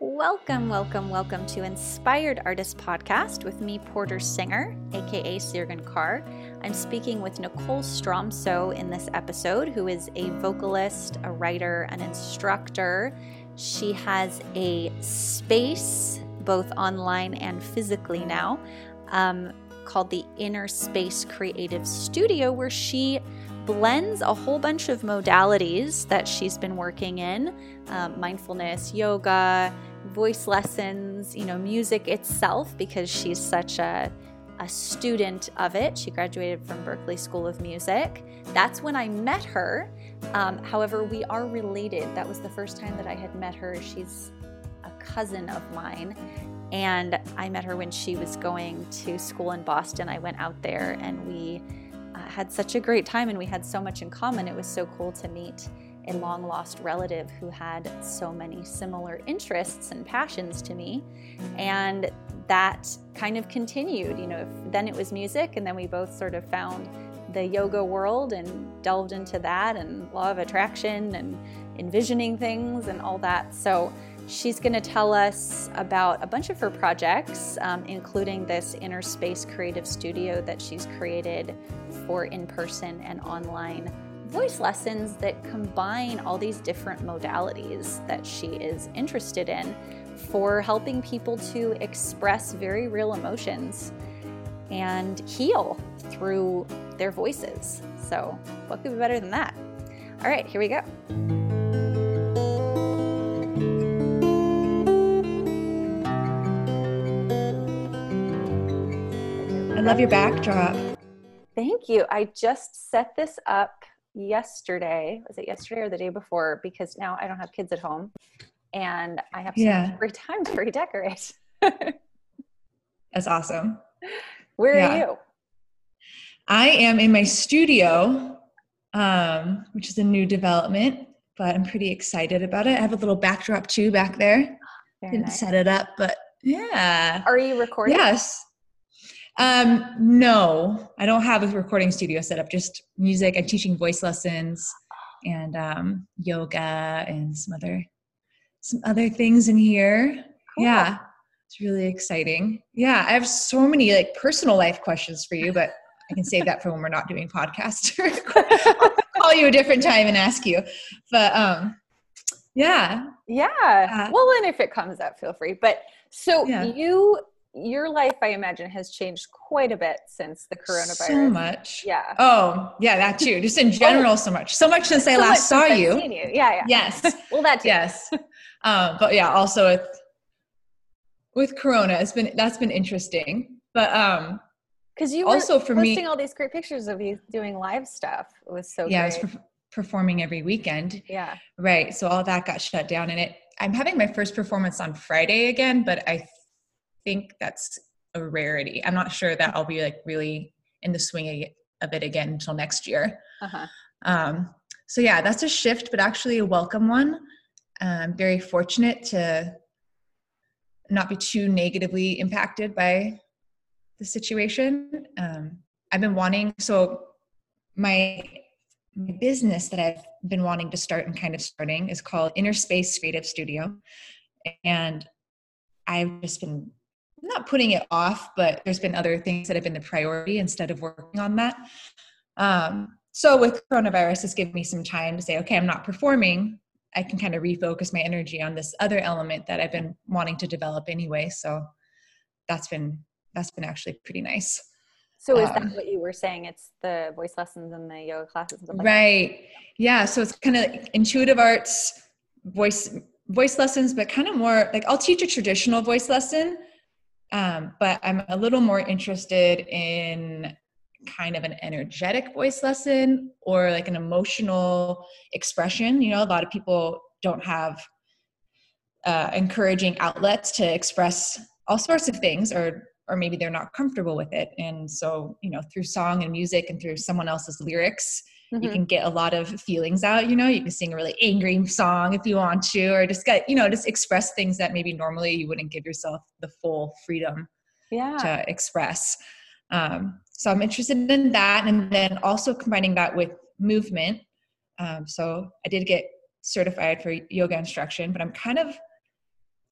Welcome, welcome, welcome to Inspired Artist Podcast with me, Porter Singer, aka Sirgan Carr. I'm speaking with Nicole Stromso in this episode, who is a vocalist, a writer, an instructor. She has a space, both online and physically now, um, called the Inner Space Creative Studio, where she blends a whole bunch of modalities that she's been working in um, mindfulness, yoga, voice lessons, you know, music itself, because she's such a, a student of it. She graduated from Berklee School of Music. That's when I met her. Um, however, we are related. That was the first time that I had met her. She's a cousin of mine. And I met her when she was going to school in Boston. I went out there and we uh, had such a great time and we had so much in common. It was so cool to meet a long lost relative who had so many similar interests and passions to me. And that kind of continued. You know, then it was music, and then we both sort of found the yoga world and delved into that and law of attraction and envisioning things and all that. So she's going to tell us about a bunch of her projects, um, including this Inner Space Creative Studio that she's created for in person and online voice lessons that combine all these different modalities that she is interested in for helping people to express very real emotions and heal through their voices. So, what could be better than that? All right, here we go. I love your backdrop. Thank you. I just set this up yesterday. Was it yesterday or the day before? Because now I don't have kids at home and I have so yeah. much free time to redecorate. That's awesome. Where yeah. are you? I am in my studio, um, which is a new development, but I'm pretty excited about it. I have a little backdrop too back there. Very Didn't nice. set it up, but yeah. Are you recording? Yes. Um, no, I don't have a recording studio set up, just music. I'm teaching voice lessons and um, yoga and some other some other things in here. Cool. Yeah. It's really exciting. Yeah, I have so many like personal life questions for you, but I can save that for when we're not doing podcast. I'll call you a different time and ask you. But um yeah. Yeah. Uh, well, and if it comes up, feel free. But so yeah. you your life, I imagine, has changed quite a bit since the coronavirus. So much. Yeah. Oh, yeah, that too. Just in general, oh, so much. So much since so I last saw you. you. Yeah, yeah. Yes. well, that too. Yes. Um, but yeah, also with with Corona, it's been that's been interesting. But um, because you also for posting me all these great pictures of you doing live stuff. It was so yeah, great. I was per- performing every weekend. Yeah. Right. So all that got shut down, and it. I'm having my first performance on Friday again, but I think that's a rarity. I'm not sure that I'll be like really in the swing of it again until next year. Uh-huh. Um, so yeah, that's a shift, but actually a welcome one. I'm very fortunate to not be too negatively impacted by the situation. Um, I've been wanting so my my business that I've been wanting to start and kind of starting is called Inner Space Creative Studio, and I've just been not putting it off, but there's been other things that have been the priority instead of working on that. Um, so with coronavirus, it's given me some time to say, okay, I'm not performing. I can kind of refocus my energy on this other element that I've been wanting to develop anyway. So that's been that's been actually pretty nice. So is um, that what you were saying? It's the voice lessons and the yoga classes, like right? That? Yeah. So it's kind of like intuitive arts, voice voice lessons, but kind of more like I'll teach a traditional voice lesson, um, but I'm a little more interested in kind of an energetic voice lesson or like an emotional expression. You know, a lot of people don't have uh, encouraging outlets to express all sorts of things or or maybe they're not comfortable with it and so you know through song and music and through someone else's lyrics mm-hmm. you can get a lot of feelings out you know you can sing a really angry song if you want to or just get you know just express things that maybe normally you wouldn't give yourself the full freedom yeah. to express um, so i'm interested in that and then also combining that with movement um, so i did get certified for yoga instruction but i'm kind of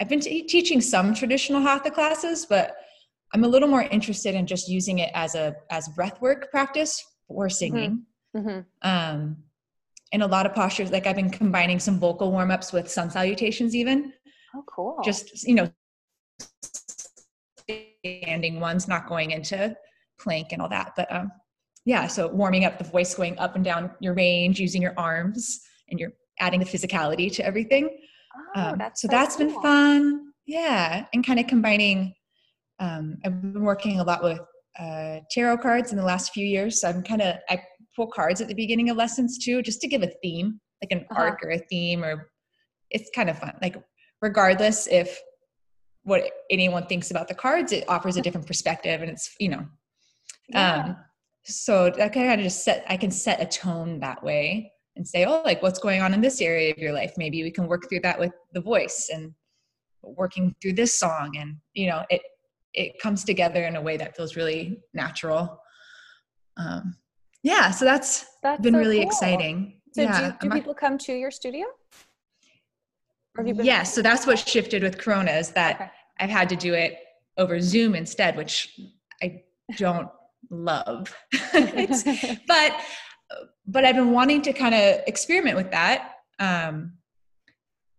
I've been t- teaching some traditional hatha classes, but I'm a little more interested in just using it as a as breath work practice for singing. Mm-hmm. Mm-hmm. Um, in a lot of postures, like I've been combining some vocal warm ups with sun salutations, even. Oh, cool. Just you know, standing ones, not going into plank and all that, but um, yeah. So warming up the voice, going up and down your range, using your arms, and you're adding the physicality to everything. Oh, um, that's so, so that's cool. been fun. Yeah, and kind of combining um, I've been working a lot with uh, tarot cards in the last few years. So I'm kind of, I pull cards at the beginning of lessons too, just to give a theme, like an uh-huh. arc or a theme, or it's kind of fun. Like, regardless if what anyone thinks about the cards, it offers a different perspective and it's, you know, yeah. um, so I kind of just set, I can set a tone that way and say, oh, like what's going on in this area of your life? Maybe we can work through that with the voice and working through this song. And, you know, it, it comes together in a way that feels really natural. Um, yeah, so that's, that's been so really cool. exciting. So yeah. do, do people come to your studio? Yes, yeah, so that's what shifted with Corona is that okay. I've had to do it over Zoom instead, which I don't love. but but I've been wanting to kind of experiment with that um,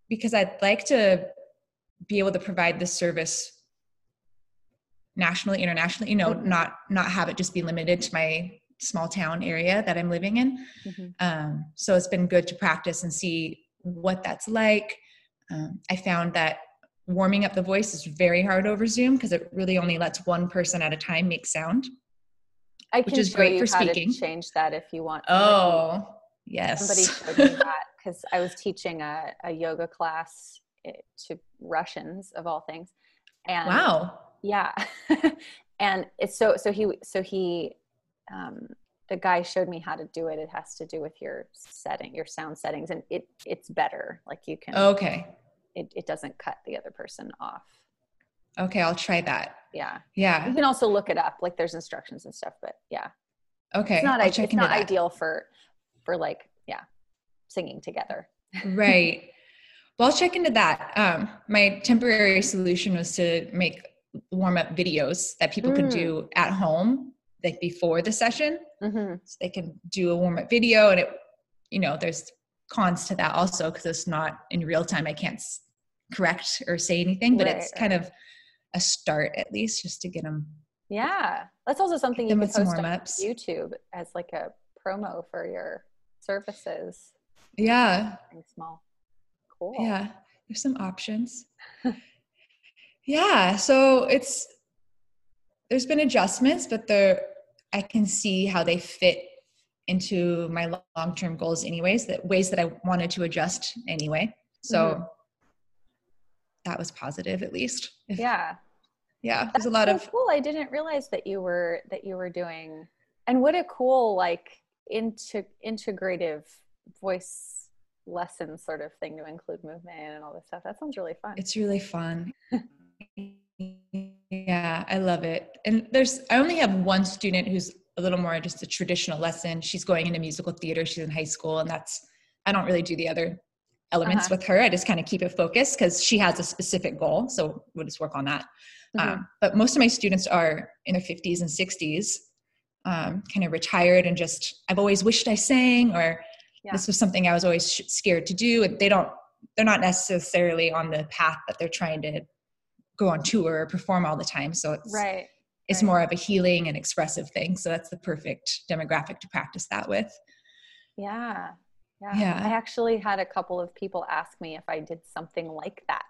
because I'd like to be able to provide this service nationally internationally you know mm-hmm. not not have it just be limited to my small town area that i'm living in. Mm-hmm. um, so it's been good to practice and see what that's like. Um, i found that warming up the voice is very hard over zoom because it really only lets one person at a time make sound I which is great for speaking. change that if you want oh yes. somebody showed me that because i was teaching a, a yoga class eh, to russians of all things and wow. yeah. And it's so so he so he um the guy showed me how to do it. It has to do with your setting your sound settings and it it's better. Like you can okay. It, it doesn't cut the other person off. Okay i'll try that. Yeah. Yeah. You can also look it up. Like there's instructions and stuff but yeah. Okay it's not, I, it's not ideal for for like yeah singing together. Right. Well i'll check into that. Um my temporary solution was to make warm up videos that people mm. can do at home like before the session mm-hmm. so they can do a warm up video and it you know there's cons to that also because it's not in real time i can't correct or say anything but right, it's kind of a start at least just to get them yeah. That's also something you can post on youtube as like a promo for your services. Yeah. Small. Cool. Yeah. There's some options. Yeah so it's there's been adjustments but there i can see how they fit into my long-term goals anyways that ways that i wanted to adjust anyway. So mm-hmm. that was positive at least. If, yeah. Yeah That's there's a lot so of cool. I didn't realize that you were that you were doing and what a cool like into integrative voice lesson sort of thing to include movement and all this stuff. That sounds really fun. It's really fun yeah, I love it. And there's, I only have one student who's a little more just a traditional lesson. She's going into musical theater. She's in high school, and that's, I don't really do the other elements uh-huh. with her. I just kind of keep it focused because she has a specific goal. So we'll just work on that. Mm-hmm. Um, but most of my students are in their 50s and 60s, um, kind of retired and just, I've always wished I sang, or yeah. this was something I was always scared to do. And they don't, they're not necessarily on the path that they're trying to go on tour or perform all the time. So it's right. It's right. more of a healing and expressive thing. So that's the perfect demographic to practice that with. Yeah. Yeah. yeah. I actually had a couple of people ask me if I did something like that.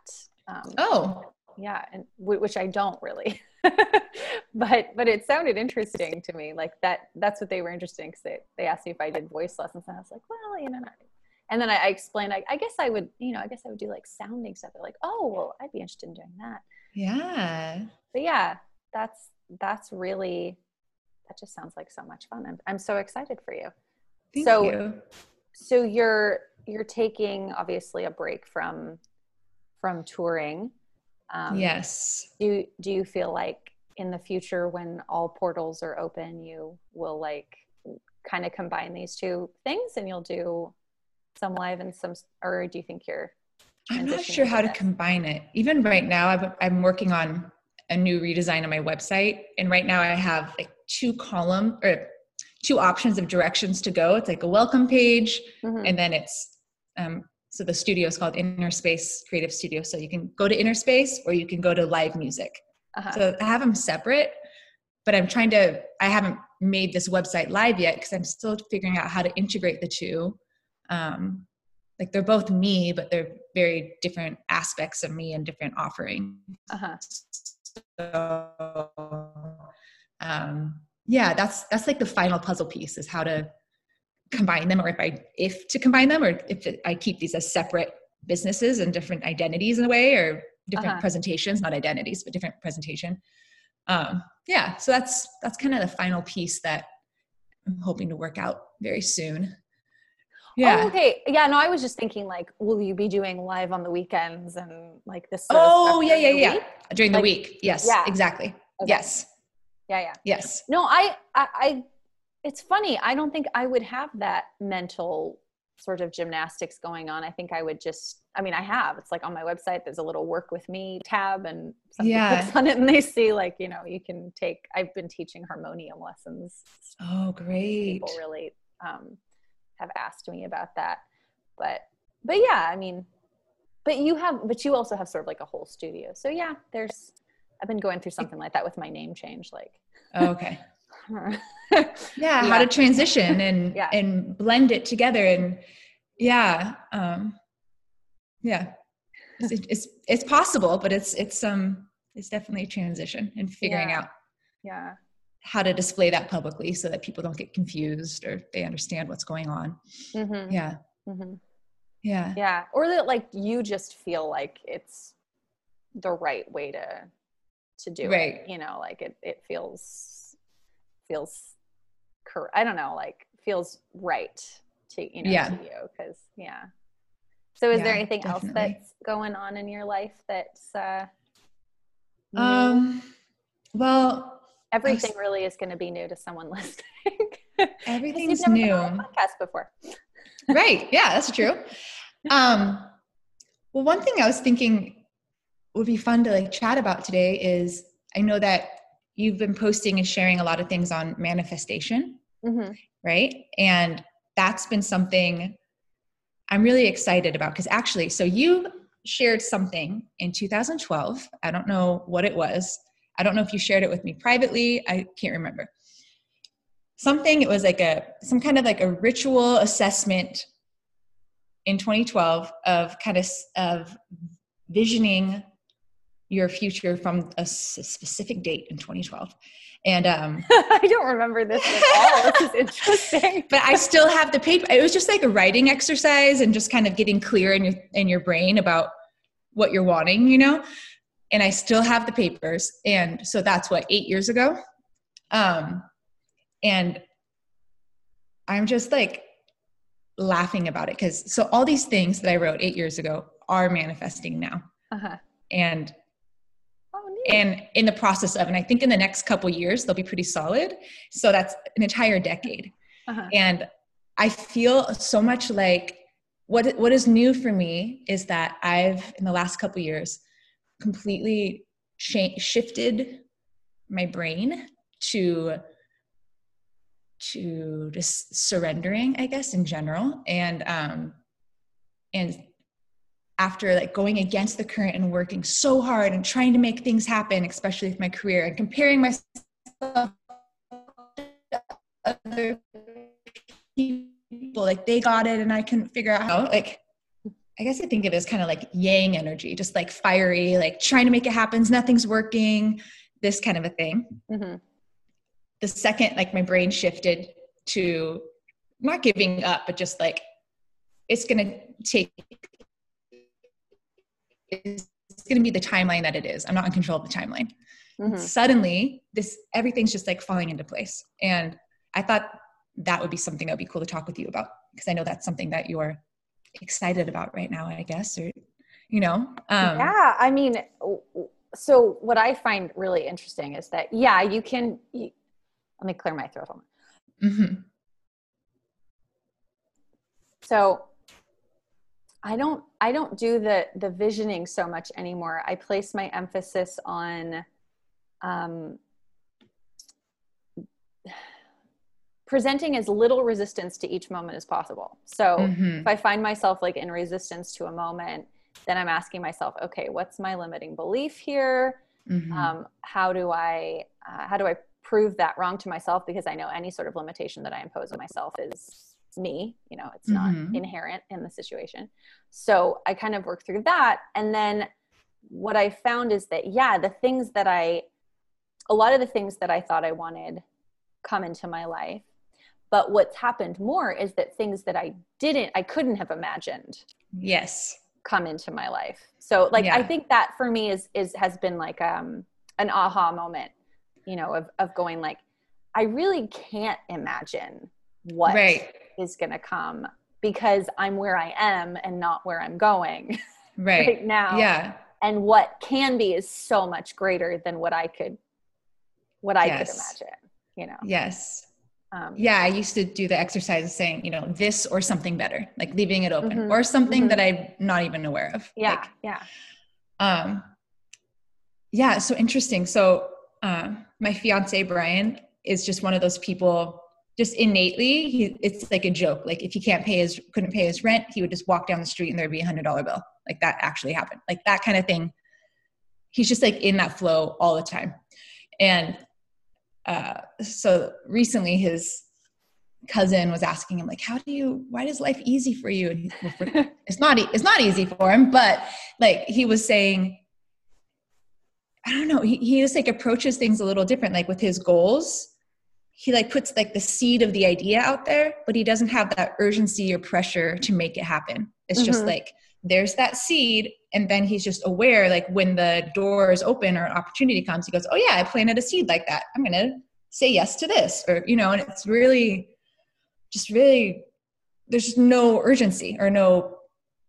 Um, oh. Yeah, and which I don't really, but but it sounded interesting to me. Like that. That's what they were interested in because they, they asked me if I did voice lessons, and I was like, well, you know, not and then I, I explained, I, I, guess I would, you know, I guess I would do like sounding stuff. They're like, oh, well, I'd be interested in doing that. Yeah. But yeah, that's, that's really, that just sounds like so much fun. I'm, I'm so excited for you. Thank so, you. so you're, you're taking obviously a break from, from touring. Um, yes. Do, do you feel like in the future when all portals are open, you will like kind of combine these two things and you'll do some live and some or do you think you're I'm not sure how to combine it. Even right now, i I'm working on a new redesign of my website, and right now I have like two column or two options of directions to go. It's like a welcome page, mm-hmm. and then it's um, so the studio is called Inner Space Creative Studio. So you can go to Inner Space or you can go to live music. Uh-huh. So I have them separate, but I'm trying to. I haven't made this website live yet because I'm still figuring out how to integrate the two. Um, like they're both me, but they're very different aspects of me and different offerings. Uh-huh. So, um, yeah, that's that's like the final puzzle piece is how to combine them, or if I if to combine them, or if I keep these as separate businesses and different identities in a way, or different uh-huh. presentations, not identities, but different presentation. Um, yeah, so that's that's kind of the final piece that I'm hoping to work out very soon. Yeah. Oh, okay. Yeah. No, I was just thinking like, will you be doing live on the weekends and like this? oh, yeah, yeah, yeah. Week? During like, the week. Yes. Yeah. Exactly. Okay. Yes. Yeah. Yeah. Yes. No, I, I, I, it's funny. I don't think I would have that mental sort of gymnastics going on. I think I would just, I mean, I have, it's like on my website, there's a little work with me tab and something yeah. clicks on it and they see like, you know, you can take, I've been teaching harmonium lessons. Oh, great. People really, um, have asked me about that. But but yeah, I mean, but you have but you also have sort of like a whole studio. So yeah, there's I've been going through something like that with my name change like oh, okay. yeah, yeah, how to transition and yeah. and blend it together and yeah, um yeah. It's, it's it's possible, but it's it's um it's definitely a transition and figuring yeah. out yeah how to display that publicly so that people don't get confused or they understand what's going on. Mm-hmm. Yeah. Mm-hmm. Yeah. Yeah. Or that like you just feel like it's the right way to to do right. it. You know, like it it feels feels correct. I don't know, like feels right to you know yeah. to you because yeah. So is yeah, there anything definitely. else that's going on in your life that's uh new? um well everything really is going to be new to someone listening. Everything's never new. podcast before. right. Yeah, that's true. Um, well, one thing I was thinking would be fun to like chat about today is I know that you've been posting and sharing a lot of things on manifestation, mm-hmm. right? And that's been something I'm really excited about because actually, so you shared something in 2012. I don't know what it was, I don't know if you shared it with me privately. I can't remember. Something, it was like a, some kind of like a ritual assessment in 2012 of kind of, of visioning your future from a specific date in 2012 and um i don't remember this at all this is interesting but i still have the paper it was just like a writing exercise and just kind of getting clear in your in your brain about what you're wanting you know and I still have the papers. And so that's what, eight years ago? Um, and I'm just like laughing about it because so all these things that I wrote eight years ago are manifesting now. Uh-huh. And oh, and in the process of, and I think in the next couple years they'll be pretty solid. So that's an entire decade. Uh-huh. And I feel so much like what what is new for me is that I've in the last couple years completely sh- shifted my brain to to just surrendering i guess in general. And um and after like going against the current and working so hard and trying to make things happen especially with my career and comparing myself to other people like they got it and i couldn't figure out how like I guess I think of it as kind of like yang energy, just like fiery, like trying to make it happen, nothing's working, this kind of a thing. Mm-hmm. The second, like my brain shifted to not giving up, but just like it's going to take, it's going to be the timeline that it is. I'm not in control of the timeline. Mm-hmm. Suddenly, this everything's just like falling into place. And I thought that would be something that would be cool to talk with you about because I know that's something that you're excited about right now i guess or you know um, yeah i mean so what i find really interesting is that yeah you can you, let me clear my throat mm-hmm. so I don't I don't do the the visioning so much anymore. I place my emphasis on um, presenting as little resistance to each moment as possible. So mm-hmm. if I find myself like in resistance to a moment, then I'm asking myself, okay, what's my limiting belief here? Mm-hmm. Um, how do I uh, how do I prove that wrong to myself? Because I know any sort of limitation that I impose on myself is me. You know, it's not mm-hmm. inherent in the situation. So I kind of work through that, and then what I found is that yeah, the things that I a lot of the things that I thought I wanted come into my life. But what's happened more is that things that I didn't, I couldn't have imagined. Yes. Come into my life. So like yeah. I think that for me is is has been like um an aha moment, you know, of of going like, I really can't imagine what right. is gonna come because I'm where I am and not where I'm going right, right now. Yeah. And what can be is so much greater than what I could what I yes. could imagine, you know? Yes. Um, yeah, I used to do the exercise of saying, you know, this or something better, like leaving it open mm-hmm, or something mm-hmm. that I'm not even aware of. Yeah. Like, yeah. Um, yeah. So interesting. So, uh, my fiance, Brian, is just one of those people just innately, he, it's like a joke. Like if he can't pay his, couldn't pay his rent, he would just walk down the street and there'd be a hundred dollar bill. Like that actually happened. Like that kind of thing. He's just like in that flow all the time. And uh, so recently his cousin was asking him like how do you why does life easy for you? And it's not it's not easy for him but like he was saying i don't know he, he just like approaches things a little different. Like with his goals he like puts like the seed of the idea out there but he doesn't have that urgency or pressure to make it happen. It's mm-hmm. just like there's that seed and then he's just aware like when the door is open or an opportunity comes he goes oh yeah i planted a seed like that. I'm gonna say yes to this or you know and it's really just really there's just no urgency or no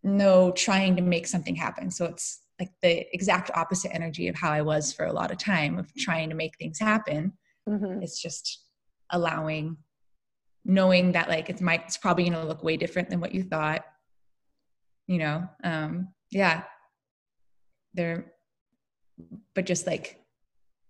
no trying to make something happen. So it's like the exact opposite energy of how i was for a lot of time of trying to make things happen. Mm-hmm. it's just allowing knowing that like it's might it's probably going to look way different than what you thought you know um yeah. They're but just like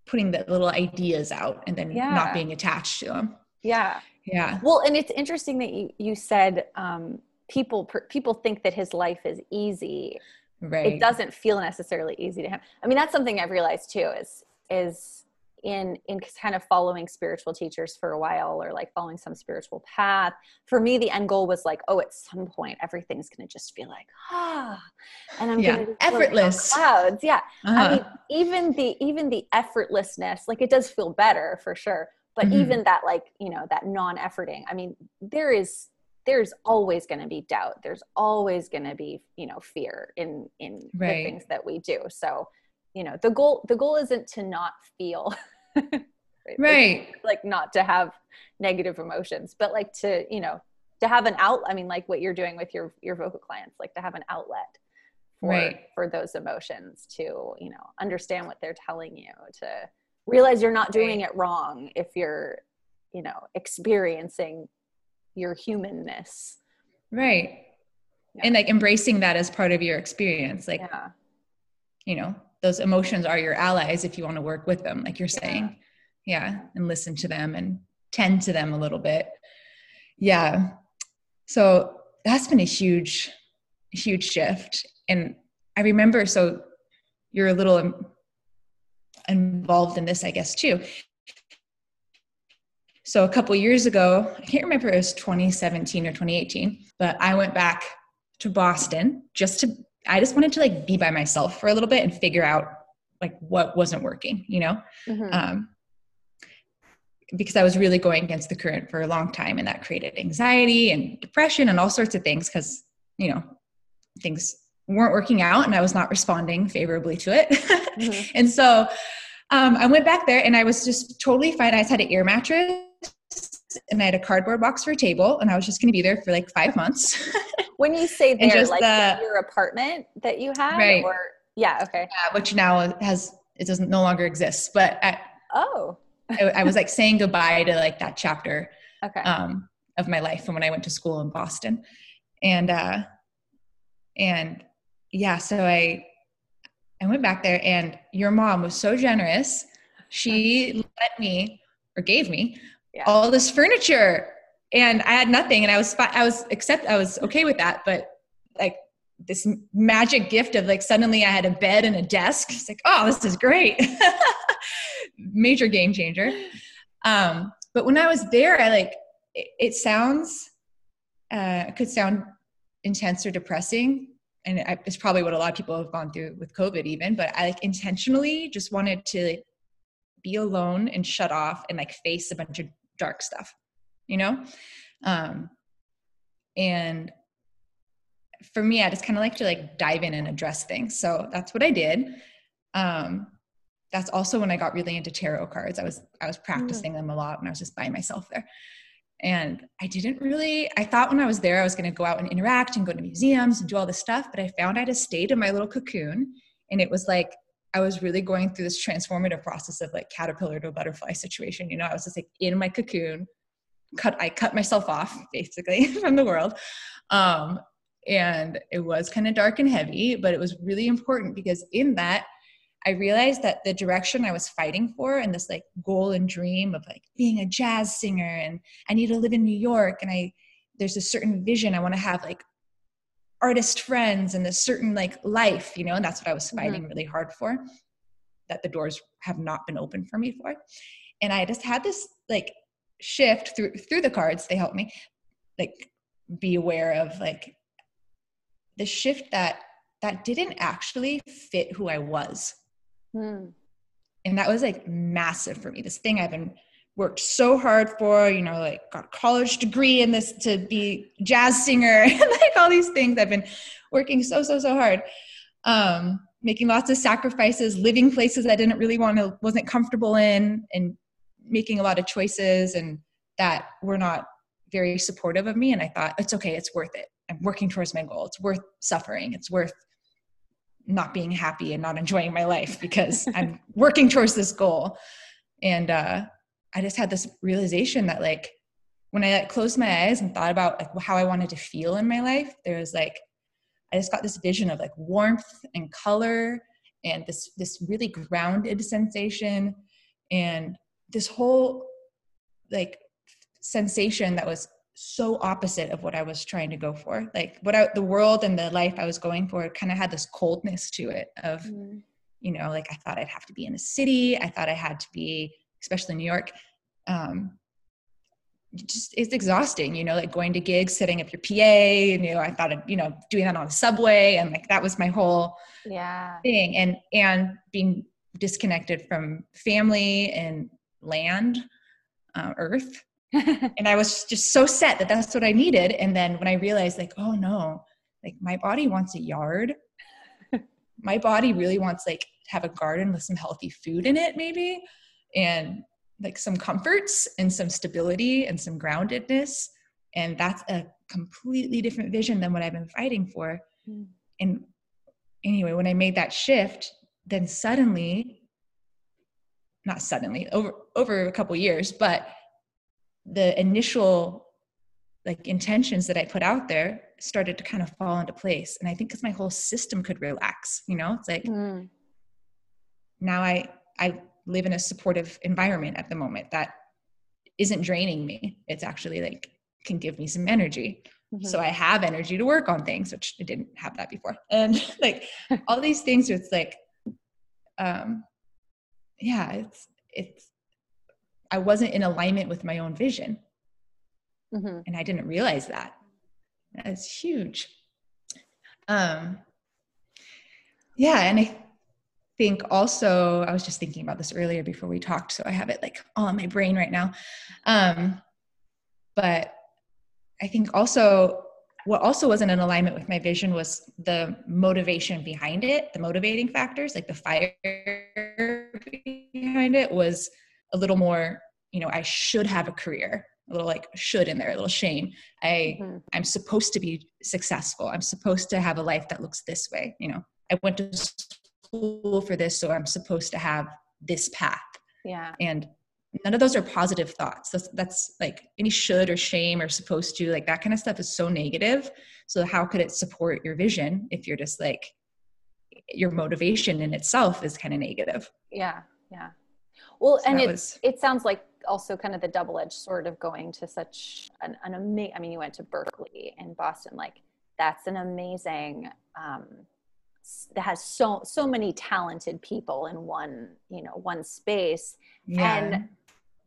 putting the little ideas out and then yeah. not being attached to them yeah. Yeah. Well and it's interesting that you you said um people people think that his life is easy. Right. it doesn't feel necessarily easy to him. I mean that's something i've realized too is is in in kind of following spiritual teachers for a while or like following some spiritual path for me the end goal was like oh at some point everything's going to just feel like ah and i'm yeah. going to effortless clouds yeah uh-huh. i mean even the even the effortlessness like it does feel better for sure but mm-hmm. even that like you know that non-efforting i mean there is there's always going to be doubt there's always going to be you know fear in in right. the things that we do so you know the goal the goal isn't to not feel right, right. Like, like, not to have negative emotions but like to you know to have an out i mean like what you're doing with your your vocal clients like to have an outlet for right. for those emotions to you know understand what they're telling you to realize you're not doing right. it wrong if you're you know experiencing your humanness right yeah. and like embracing that as part of your experience like yeah. you know those emotions are your allies if you want to work with them like you're saying. Yeah. yeah and listen to them and tend to them a little bit. Yeah. So that's been a huge huge shift. And i remember so you're a little involved in this i guess too. So a couple years ago i can't remember it was 2017 or 2018 but i went back to boston just to I just wanted to like be by myself for a little bit and figure out like what wasn't working, you know? Mm-hmm. Um, because I was really going against the current for a long time and that created anxiety and depression and all sorts of things because, you know, things weren't working out and I was not responding favorably to it. mm-hmm. And so um, I went back there and I was just totally fine. I just had an air mattress and I had a cardboard box for a table and I was just going to be there for like five months. when you say there, like uh, your apartment that you had, right? Or yeah, okay. Yeah, which now has it doesn't no longer exists, But I, oh, I, I, was like saying goodbye to like that chapter okay. um, of my life from when I went to school in Boston, and uh, And yeah, so I I went back there and your mom was so generous. She let me or gave me yeah. all this furniture and I had nothing and I was I was except I was okay with that but like this magic gift of like suddenly I had a bed and a desk it's like oh this is great major game changer um but when I was there I like it, it sounds uh it could sound intense or depressing and I, it's probably what a lot of people have gone through with covid even but I like intentionally just wanted to be alone and shut off and like face a bunch of dark stuff you know? Um and for me i just kind of like to like dive in and address things. So that's what i did. Um that's also when i got really into tarot cards. I was i was practicing them a lot when i was just by myself there. And i didn't really i thought when i was there i was going to go out and interact and go to museums and do all this stuff but i found i just stayed in my little cocoon and it was like I was really going through this transformative process of like caterpillar to a butterfly situation. You know, I was just like in my cocoon, cut, I cut myself off basically from the world. Um, and it was kind of dark and heavy, but it was really important because in that, I realized that the direction I was fighting for and this like goal and dream of like being a jazz singer and I need to live in New York and I there's a certain vision I want to have like artist friends and a certain like life, you know, and that's what I was mm-hmm. fighting mm-hmm. really hard for, that the doors have not been open for me for. And I just had this like shift through through the cards, they helped me like be aware of like the shift that that didn't actually fit who I was. Mm. And that was like massive for me. This thing I've been worked so hard for, you know, like got a college degree in this to be jazz singer and like all these things. I've been working so, so, so hard. Um, making lots of sacrifices, living places I didn't really want to, wasn't comfortable in, and making a lot of choices and that were not very supportive of me. And I thought, it's okay, it's worth it. I'm working towards my goal. It's worth suffering. It's worth not being happy and not enjoying my life because I'm working towards this goal. And uh, I just had this realization that like when I like, closed my eyes and thought about like how I wanted to feel in my life, there was like I just got this vision of like warmth and color and this this really grounded sensation and this whole like sensation that was so opposite of what I was trying to go for. Like what I, the world and the life I was going for kind of had this coldness to it of, mm. you know, like I thought I'd have to be in a city. I thought I had to be especially in New York, um, just it's exhausting, you know, like going to gigs, setting up your PA, and you know, I thought of, you know, doing that on the subway and like that was my whole yeah thing. And and being disconnected from family and land, uh, earth. and I was just so set that that's what I needed. And then when I realized, like, oh no, like my body wants a yard. my body really wants like have a garden with some healthy food in it, maybe and like some comforts and some stability and some groundedness and that's a completely different vision than what i've been fighting for mm. and anyway when i made that shift then suddenly not suddenly over over a couple years but the initial like intentions that i put out there started to kind of fall into place and i think because my whole system could relax you know it's like mm. now i i live in a supportive environment at the moment that isn't draining me. It's actually like can give me some energy. Mm-hmm. So I have energy to work on things, which I didn't have that before. And like all these things, it's like, um, yeah, it's, it's, I wasn't in alignment with my own vision. Mm-hmm. And I didn't realize that. That's huge. Um, yeah. And I, think also i was just thinking about this earlier before we talked so i have it like all in my brain right now. Um, but i think also what also wasn't in alignment with my vision was the motivation behind it the motivating factors like the fire behind it was a little more you know i should have a career a little like should in there a little shame. I mm-hmm. i'm supposed to be successful. I'm supposed to have a life that looks this way you know. I went to school for this so i'm supposed to have this path. Yeah. And none of those are positive thoughts. That's, that's like any should or shame or supposed to like that kind of stuff is so negative. So how could it support your vision if you're just like your motivation in itself is kind of negative? Yeah yeah. Well So and it, was- it sounds like also kind of the double-edged sword of going to such an, an amazing i mean you went to berklee in boston like that's an amazing um, that has so so many talented people in one you know one space. Yeah. And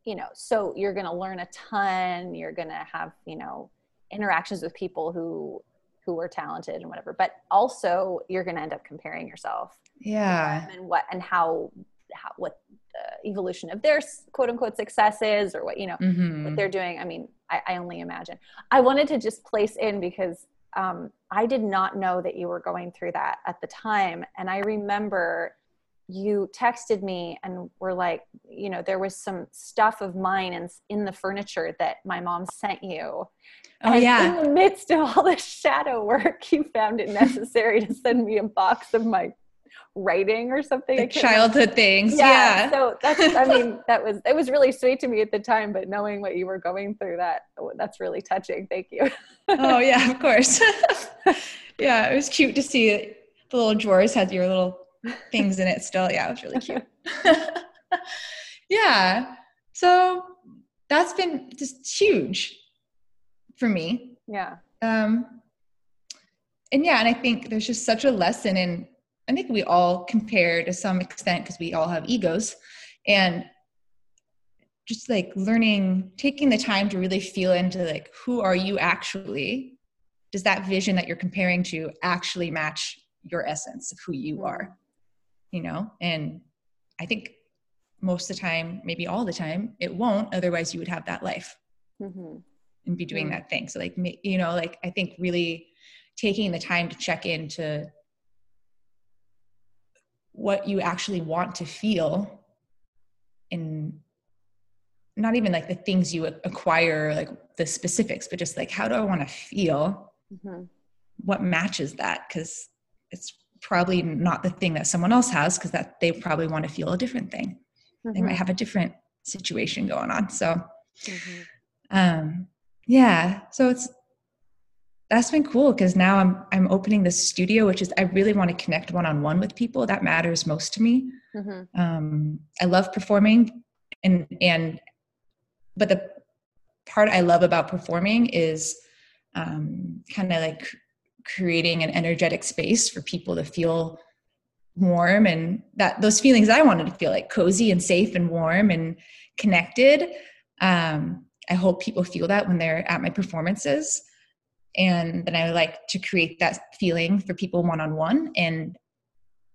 you know so you're going to learn a ton. You're going to have you know interactions with people who who are talented and whatever. But also you're going to end up comparing yourself yeah. and what and how how what the evolution of their quote unquote success is or what you know what Mhm. they're doing. I mean I, I only imagine. I wanted to just place in because um, i did not know that you were going through that at the time. And i remember you texted me and were like you know there was some stuff of mine in, in the furniture that my mom sent you. Oh and yeah. in the midst of all this shadow work you found it necessary to send me a box of my writing or something remember. childhood things yeah, yeah, so that's i mean that was it was really sweet to me at the time but knowing what you were going through that that's really touching thank you. Oh yeah of course. Yeah it was cute to see the little drawers had your little things in it still. Yeah it was really cute. Yeah so that's been just huge for me. Yeah. Um and yeah and i think there's just such a lesson in i think we all compare to some extent because we all have egos and just like learning taking the time to really feel into like who are you actually does that vision that you're comparing to actually match your essence of who you are you know and i think most of the time maybe all the time it won't otherwise you would have that life hmm and be doing Mm. that thing. So like you know, like I think really taking the time to check into what you actually want to feel and not even like the things you acquire like the specifics but just like how do i want to feel? Hmm what matches that? Because it's probably not the thing that someone else has because that they probably want to feel a different thing. They might have a different situation going on so hmm um yeah so it's that's been cool because now i'm i'm opening this studio which is i really want to connect one-on-one with people. That matters most to me. Hmm um i love performing and and but the part i love about performing is um kind of like creating an energetic space for people to feel warm and that those feelings i wanted to feel like cozy and safe and warm and connected. Um i hope people feel that when they're at my performances and then i like to create that feeling for people one-on-one and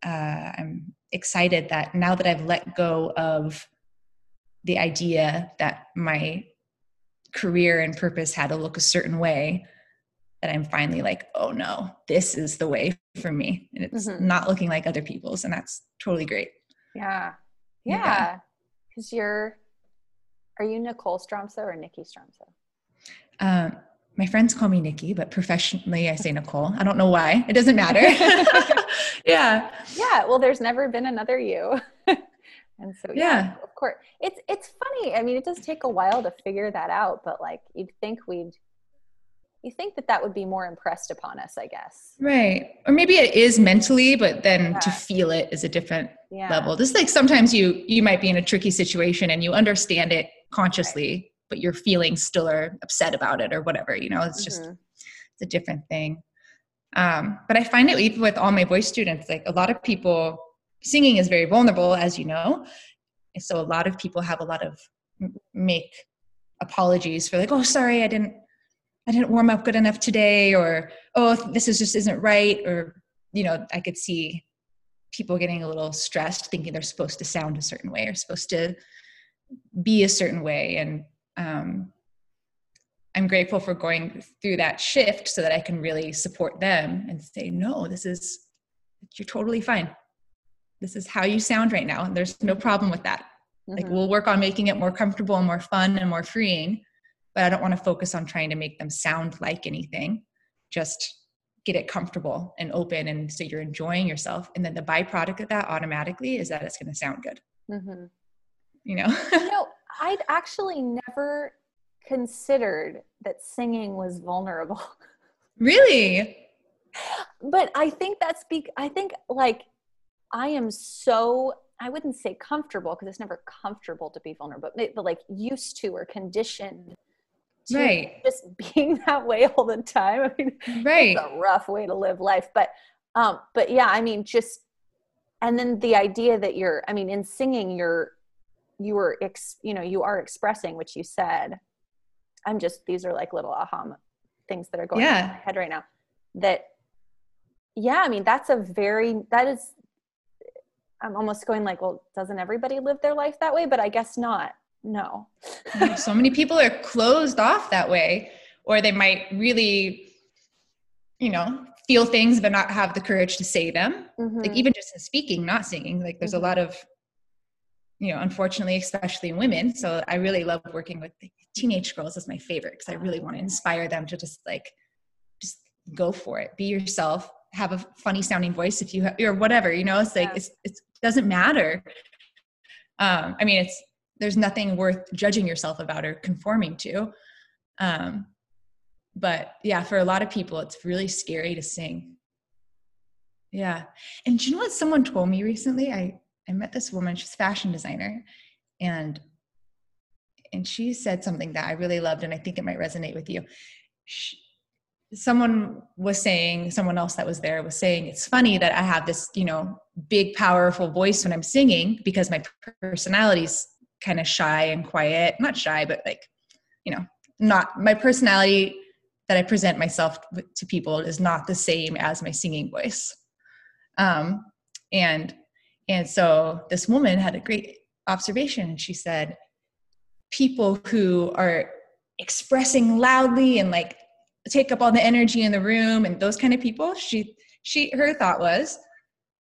uh, i'm excited that now that i've let go of the idea that my career and purpose had to look a certain way that i'm finally like oh no this is the way for me. And it's Mhm. not looking like other people's and that's totally great. Yeah. Yeah. yeah. Because you're are you nicole stromso or nikki stromso? Um, my friends call me nikki but professionally i say nicole. I don't know why. It doesn't matter. Yeah. Yeah well there's never been another you. And so yeah, Yeah. of course it's it's funny. I mean it does take a while to figure that out but like you'd think we'd you think that that would be more impressed upon us i guess. Right. Or maybe it is mentally but then to feel it is a different yeah. level. Just like sometimes you you might be in a tricky situation and you understand it consciously but your feelings still are upset about it or whatever you know it's just Mhm. it's a different thing um, but i find it even with all my voice students like a lot of people singing is very vulnerable as you know and so a lot of people have a lot of make apologies for like oh sorry i didn't i didn't warm up good enough today or oh this is just isn't right or you know i could see people getting a little stressed thinking they're supposed to sound a certain way or supposed to be a certain way and um, i'm grateful for going through that shift so that i can really support them and say no this is you're totally fine. This is how you sound right now. And there's no problem with that. Like Mhm. we'll work on making it more comfortable and more fun and more freeing but i don't want to focus on trying to make them sound like anything. Just get it comfortable and open and so you're enjoying yourself. And then the byproduct of that automatically is that it's going to sound good. Mhm. you know? You know I'd actually never considered that singing was vulnerable. Really? but I think that's be I think like I am so I wouldn't say comfortable because it's never comfortable to be vulnerable, but, but like used to or conditioned to right. just being that way all the time. I mean, right. it's a rough way to live life, but um, but yeah, I mean, just and then the idea that you're, I mean, in singing, you're you were, ex, you know, you are expressing, which you said. I'm just these are like little aha things that are going yeah. in my head right now. That yeah, I mean, that's a very that is. I'm almost going like, well, doesn't everybody live their life that way? But I guess not no. so many people are closed off that way, or they might really, you know, feel things but not have the courage to say them. Mm-hmm. Like even just in speaking, not singing. Like there's mm-hmm. a lot of, you know, unfortunately, especially women. So I really love working with teenage girls is my favorite because I really want to inspire them to just like, just go for it. Be yourself. Have a funny sounding voice if you have, or whatever. You know, it's like yeah. it's it doesn't matter. Um, I mean, it's there's nothing worth judging yourself about or conforming to um, but yeah for a lot of people it's really scary to sing yeah and you know what someone told me recently i i met this woman she's a fashion designer and and she said something that i really loved and i think it might resonate with you. She, someone was saying someone else that was there was saying it's funny that i have this you know big powerful voice when i'm singing because my personality's kind of shy and quiet not shy but like you know not my personality that i present myself to people is not the same as my singing voice. Um and and so this woman had a great observation. And she said people who are expressing loudly and like take up all the energy in the room and those kind of people she she her thought was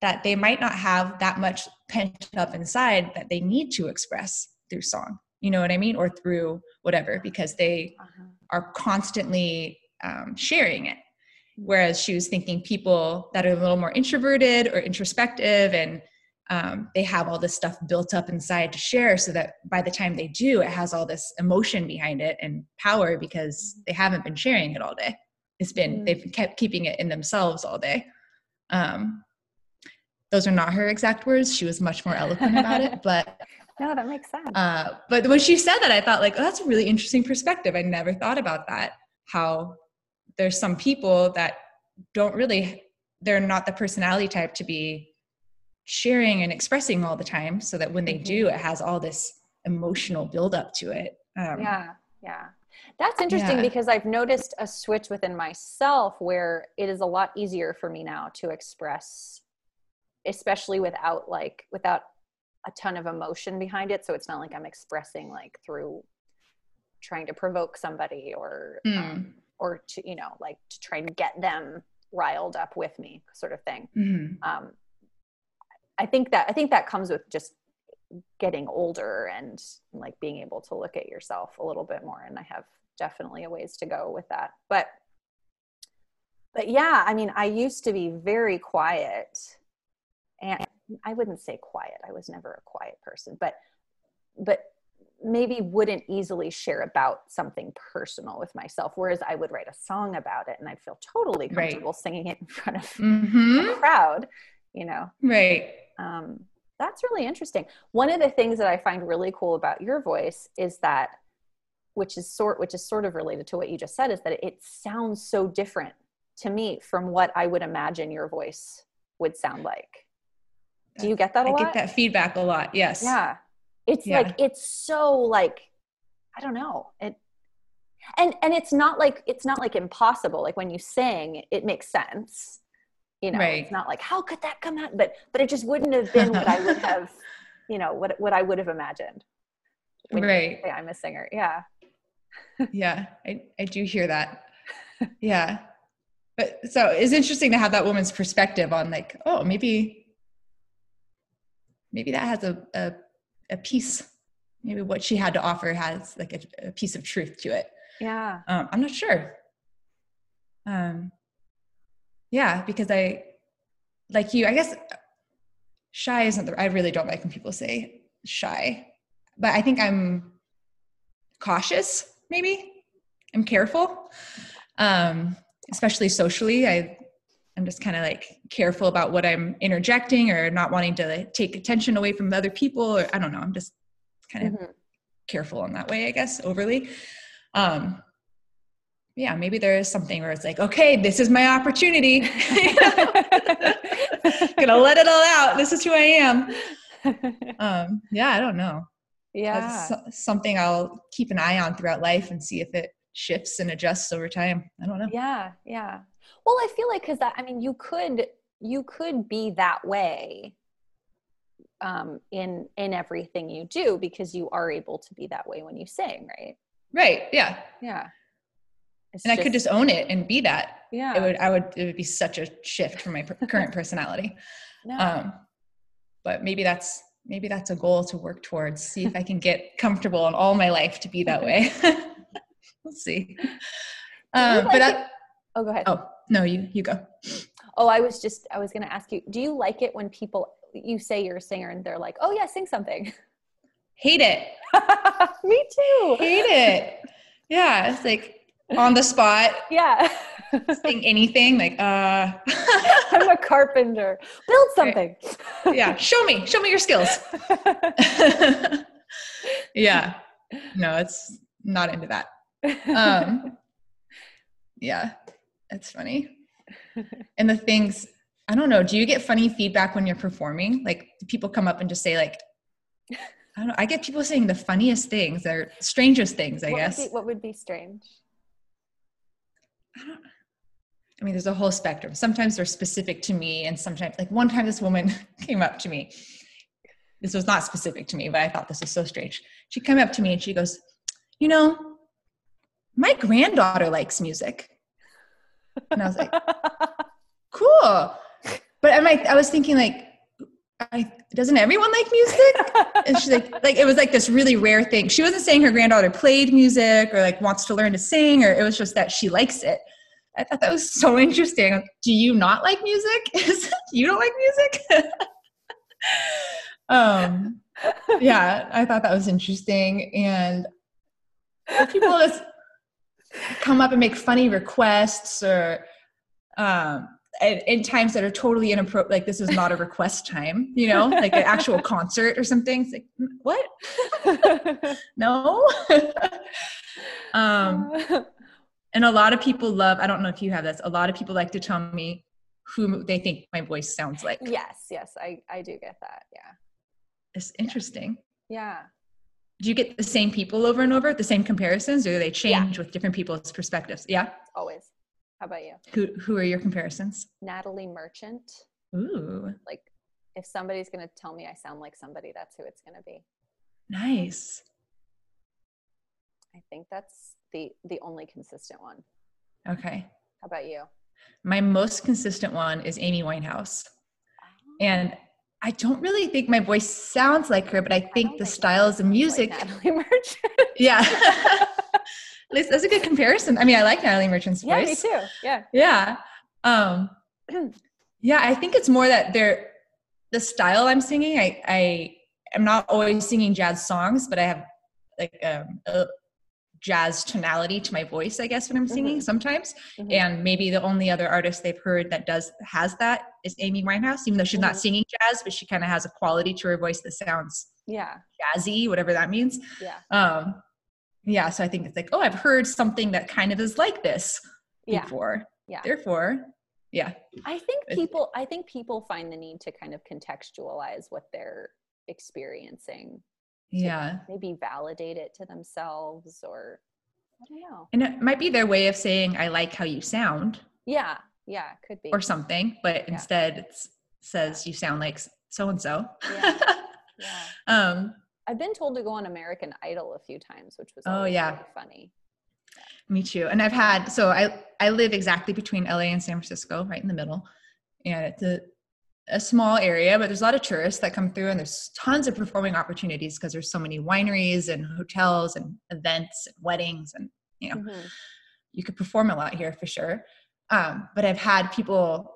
that they might not have that much pent up inside that they need to express through song you know what i mean or through whatever because they uh-huh. are constantly um, sharing it. Whereas she was thinking people that are a little more introverted or introspective and um, they have all this stuff built up inside to share so that by the time they do it has all this emotion behind it and power because they haven't been sharing it all day it's been mm-hmm. they've kept keeping it in themselves all day um, those are not her exact words she was much more eloquent about it but no, that makes sense. Uh, but when she said that, I thought like, oh, that's a really interesting perspective. I never thought about that. How there's some people that don't really, they're not the personality type to be sharing and expressing all the time. So that when they mm-hmm. do, it has all this emotional buildup to it. Um, yeah, yeah. That's interesting yeah. because I've noticed a switch within myself where it is a lot easier for me now to express, especially without like without a ton of emotion behind it so it's not like i'm expressing like through trying to provoke somebody or mm. um, or to you know like to try and get them riled up with me sort of thing mm-hmm. um, i think that i think that comes with just getting older and like being able to look at yourself a little bit more and i have definitely a ways to go with that but but yeah i mean i used to be very quiet and I wouldn't say quiet. I was never a quiet person, but but maybe wouldn't easily share about something personal with myself whereas i would write a song about it and i'd feel totally comfortable right. singing it in front of mm-hmm. a crowd you know right um, that's really interesting one of the things that i find really cool about your voice is that which is sort which is sort of related to what you just said is that it sounds so different to me from what i would imagine your voice would sound like do you get that a I lot? I get that feedback a lot. Yes. Yeah. It's yeah. like it's so like I don't know. It and and it's not like it's not like impossible. Like when you sing, it makes sense. You know, right. it's not like how could that come out? But but it just wouldn't have been what I would have, you know, what what I would have imagined. right. I'm a singer. Yeah. yeah, I, I do hear that. Yeah. But so it's interesting to have that woman's perspective on like, oh, maybe maybe that has a, a, a piece maybe what she had to offer has like a, a piece of truth to it yeah um, i'm not sure um yeah because i like you i guess shy isn't the i really don't like when people say shy but i think i'm cautious, maybe. I'm careful. Um, especially socially. I I'm just kind of like careful about what I'm interjecting or not wanting to like, take attention away from other people or I don't know. I'm just kind of mm-hmm. careful in that way, I guess, overly. Um, yeah, maybe there is something where it's like, okay, this is my opportunity. Gonna let it all out. This is who I am. Um, yeah, I don't know. Yeah. That's something I'll keep an eye on throughout life and see if it shifts and adjusts over time. I don't know. Yeah, yeah. Well, I feel like because I mean, you could you could be that way um, in in everything you do because you are able to be that way when you sing, right? Right. Yeah. Yeah. It's and just, I could just own it and be that. Yeah. It would. I would. It would be such a shift from my current personality. No. Um, but maybe that's maybe that's a goal to work towards. See if I can get comfortable in all my life to be that way. we'll see. Um, like but I, oh, go ahead. Oh no, you you go. Oh, I was just I was going to ask you. Do you like it when people you say you're a singer and they're like, "Oh yeah, sing something." Hate it. Me too. Hate it. Yeah, it's like on the spot. Yeah. sing anything like uh I'm a carpenter. Build something. Yeah, show me. Show me your skills. yeah. No, it's not into that. Um yeah. It's funny. And the things I don't know, do you get funny feedback when you're performing? Like people come up and just say like I don't know, I get people saying the funniest things or strangest things, I what guess. Would be, what would be strange? I don't I mean, there's a whole spectrum. Sometimes they're specific to me, and sometimes, like one time, this woman came up to me. This was not specific to me, but I thought this was so strange. She came up to me and she goes, You know, my granddaughter likes music. And I was like, Cool. But like, I was thinking, like, I, doesn't everyone like music? and she's like, like it was like this really rare thing. She wasn't saying her granddaughter played music or like wants to learn to sing, or it was just that she likes it. I thought that was so interesting. Do you not like music? you don't like music? um, yeah, I thought that was interesting. And people just come up and make funny requests or um, in times that are totally inappropriate like this is not a request time you know like an actual concert or something. It's like what? No? Um and a lot of people love i don't know if you have this a lot of people like to tell me who they think my voice sounds like. Yes yes i i do get that yeah. It's interesting. Yeah. Do you get the same people over and over the same comparisons or do they change yeah. with different people's perspectives? Yeah? Always how about you who who are your comparisons natalie merchant ooh like if somebody's going to tell me i sound like somebody that's who it's going to be nice i think that's the the only consistent one. Okay. How about you? My most consistent one is Amy Winehouse. Oh. And I don't really think my voice sounds like her, but I think I the styles of music. Like Natalie Merchant. yeah. At least that's a good comparison. I mean, I like Natalie Merchant's voice. Yeah, me too. Yeah. Yeah. Um, yeah, I think it's more that they're the style I'm singing. I I am not always singing jazz songs, but I have like um, a, jazz tonality to my voice i guess when i'm singing mm-hmm. sometimes mm-hmm. and maybe the only other artist they've heard that does has that is amy winehouse even though she's mm-hmm. not singing jazz but she kind of has a quality to her voice that sounds yeah jazzy whatever that means yeah um yeah so i think it's like oh i've heard something that kind of is like this yeah. before. Yeah. Therefore yeah. I think people i think people find the need to kind of contextualize what they're experiencing yeah. maybe validate it to themselves or i don't know. And it might be their way of saying i like how you sound yeah yeah could be. or something but yeah. instead it says you sound like so and so yeah. Um i've been told to go on american idol a few times which was oh yeah really funny me too and i've had so i i live exactly between la and san francisco right in the middle and it's a a small area, but there's a lot of tourists that come through, and there's tons of performing opportunities because there's so many wineries and hotels and events and weddings, and you know, mm-hmm. you could perform a lot here for sure. Um, but I've had people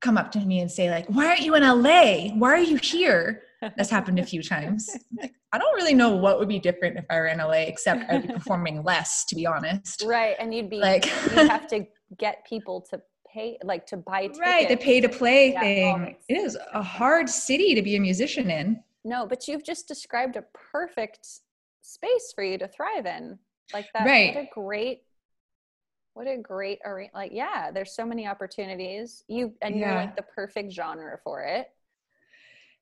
come up to me and say like, "Why aren't you in LA? Why are you here?" That's happened a few times. Like, I don't really know what would be different if I were in LA, except I'd be performing less, to be honest. Right. And you'd be like, you'd have to get people to pay, like to buy tickets. Right. The pay to play yeah, thing. It is a hard city to be a musician in. No, but you've just described a perfect space for you to thrive in. Like that. Right. What a great what a great arena like yeah there's so many opportunities you and yeah. you're like the perfect genre for it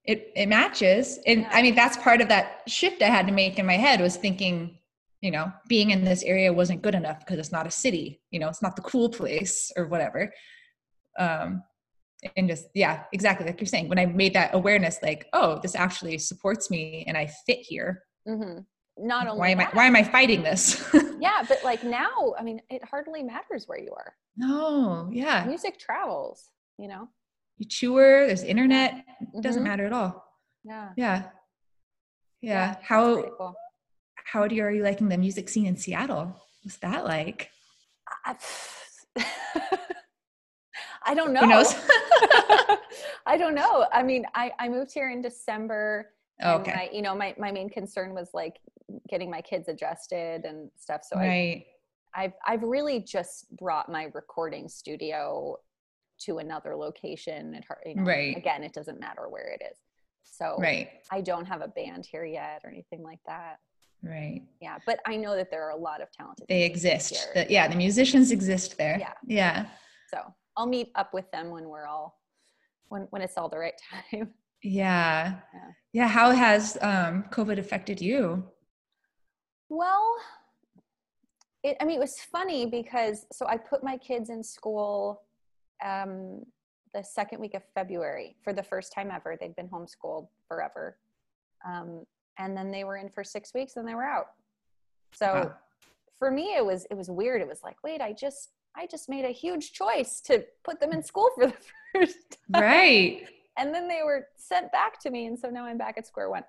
it it matches and yeah. i mean that's part of that shift i had to make in my head was thinking you know being in this area wasn't good enough because it's not a city you know it's not the cool place or whatever um and just yeah exactly like you're saying when i made that awareness like oh this actually supports me and i fit here mm-hmm not only why am that, I why am I fighting this? yeah, but like now, I mean, it hardly matters where you are. No, yeah. Music travels, you know. You tour, there's internet, it doesn't mm-hmm. matter at all. Yeah. Yeah. Yeah. yeah how cool. how do you are you liking the music scene in Seattle? What's that like? I, I don't know. Who knows? I don't know. I mean, I, I moved here in December. okay. My, you know, my, my main concern was like getting my kids adjusted and stuff. So right. I, I've I've really just brought my recording studio to another location. It, you know, right. Again, it doesn't matter where it is. So right. I don't have a band here yet or anything like that. Right. Yeah, but I know that there are a lot of talented. They exist. The, yeah, the musicians exist there. Yeah. Yeah. So I'll meet up with them when we're all when when it's all the right time. Yeah. Yeah. yeah. How has um, COVID affected you? Well, it, I mean, it was funny because so I put my kids in school um, the second week of February for the first time ever. They'd been homeschooled forever. Um, and then they were in for six weeks and they were out. So wow. for me, it was, it was weird. It was like, wait, I just, I just made a huge choice to put them in school for the first time. Right. And then they were sent back to me. And so now I'm back at square one.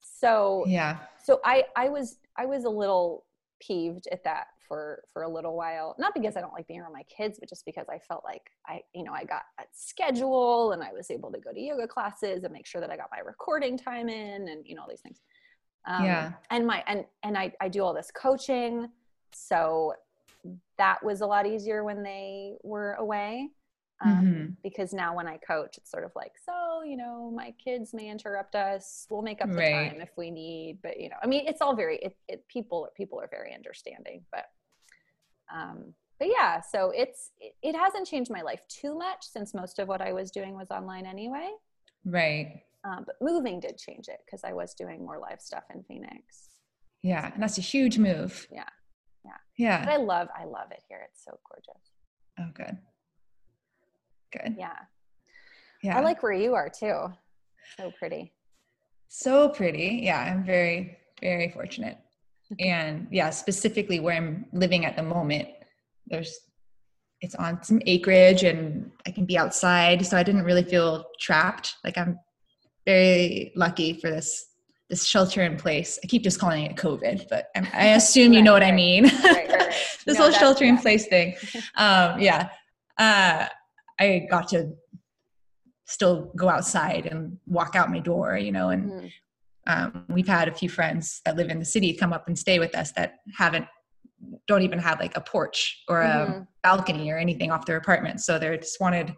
So yeah. So I, I was I was a little peeved at that for for a little while not because i don't like being around my kids but just because i felt like i you know i got a schedule and i was able to go to yoga classes and make sure that i got my recording time in and you know all these things um, yeah and my and and I, I do all this coaching so that was a lot easier when they were away um, mm-hmm. because now when I coach, it's sort of like, so, you know, my kids may interrupt us. We'll make up the right. time if we need, but you know, I mean, it's all very, it, it people, people are very understanding, but, um, but yeah, so it's, it, it hasn't changed my life too much since most of what I was doing was online anyway. Right. Um, but moving did change it because I was doing more live stuff in Phoenix. Yeah. And that's a huge move. Yeah. Yeah. Yeah. But I love, I love it here. It's so gorgeous. Oh, good. Good. Yeah. Yeah. I like where you are too. So pretty. So pretty. Yeah. I'm very, very fortunate. And yeah, specifically where I'm living at the moment, there's it's on some acreage and I can be outside. So I didn't really feel trapped. Like I'm very lucky for this this shelter in place. I keep just calling it COVID, but I assume you know what right. I mean. Right, right, this no, whole shelter in place thing. Um, yeah. Uh, I got to still go outside and walk out my door, you know, and mm-hmm. Um, we've had a few friends that live in the city come up and stay with us that haven't don't even have like a porch or a mm-hmm. balcony or anything off their apartment. So they just wanted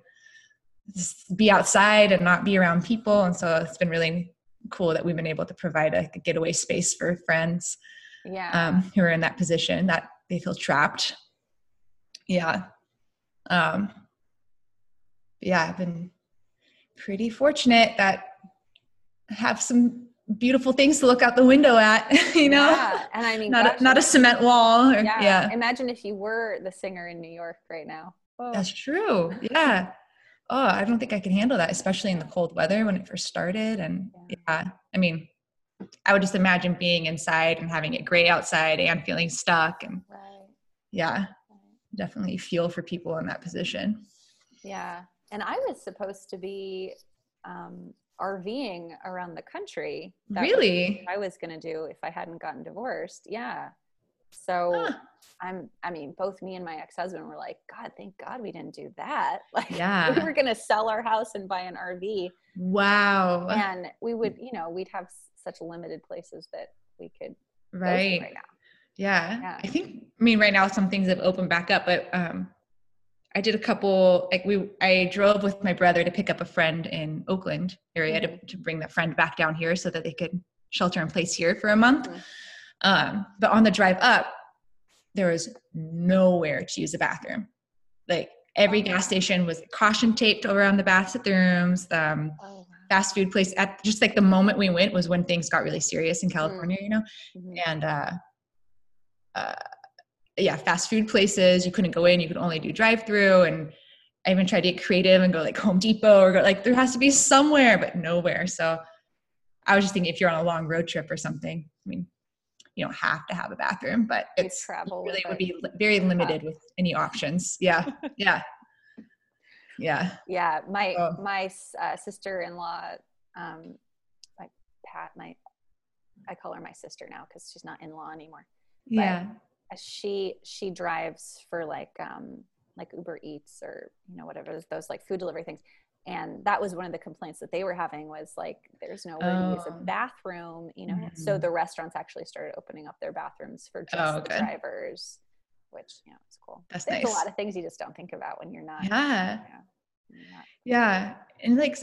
to be outside and not be around people. And so it's been really cool that we've been able to provide a, a getaway space for friends yeah. um, who are in that position that they feel trapped. Yeah. Um, yeah, I've been pretty fortunate that I have some beautiful things to look out the window at, you know? Yeah. And I mean, not, a, not a cement wall. Or, yeah. yeah. Imagine if you were the singer in New York right now. Oh. That's true. Yeah. oh, I don't think I could handle that, especially in the cold weather when it first started. And yeah, yeah I mean, I would just imagine being inside and having it gray outside and feeling stuck. And right. yeah, definitely feel for people in that position. Yeah and I was supposed to be um, RVing around the country. That really? I was going to do if I hadn't gotten divorced. Yeah. So huh. I'm, I mean, both me and my ex husband were like, God, thank God we didn't do that. Like, yeah. we were going to sell our house and buy an RV. Wow. And we would, you know, we'd have such limited places that we could right, right now. Yeah. yeah. I think, I mean, right now some things have opened back up, but um, I did a couple, like we, I drove with my brother to pick up a friend in Oakland area mm-hmm. to, to bring that friend back down here so that they could shelter in place here for a month. Mm-hmm. Um, but on the drive up, there was nowhere to use the bathroom. Like every gas station was caution taped around the bathrooms. Um, oh, fast food place at just like the moment we went was when things got really serious in. California, mm. you know, mm-hmm. and uh, uh, yeah, fast food places you couldn't go in; you could only do drive through. And I even tried to get creative and go like Home Depot or go like there has to be somewhere, but nowhere. So I was just thinking if you're on a long road trip or something, I mean, you don't have to have a bathroom, but it's travel really would be very limited with any options. Yeah, yeah, yeah, yeah. My oh. my uh, sister-in-law, um, my Pat, my I call her my sister now because she's not in-law anymore. But yeah, she she drives for like um like Uber Eats or you know whatever those, those like food delivery things and that was one of the complaints that they were having was like there's nowhere oh. to use a oh. bathroom you know mm-hmm. so the restaurants actually started opening up their bathrooms for just oh, the drivers which you know it's cool that's there's nice. a lot of things you just don't think about when you're not yeah you know, not, yeah and like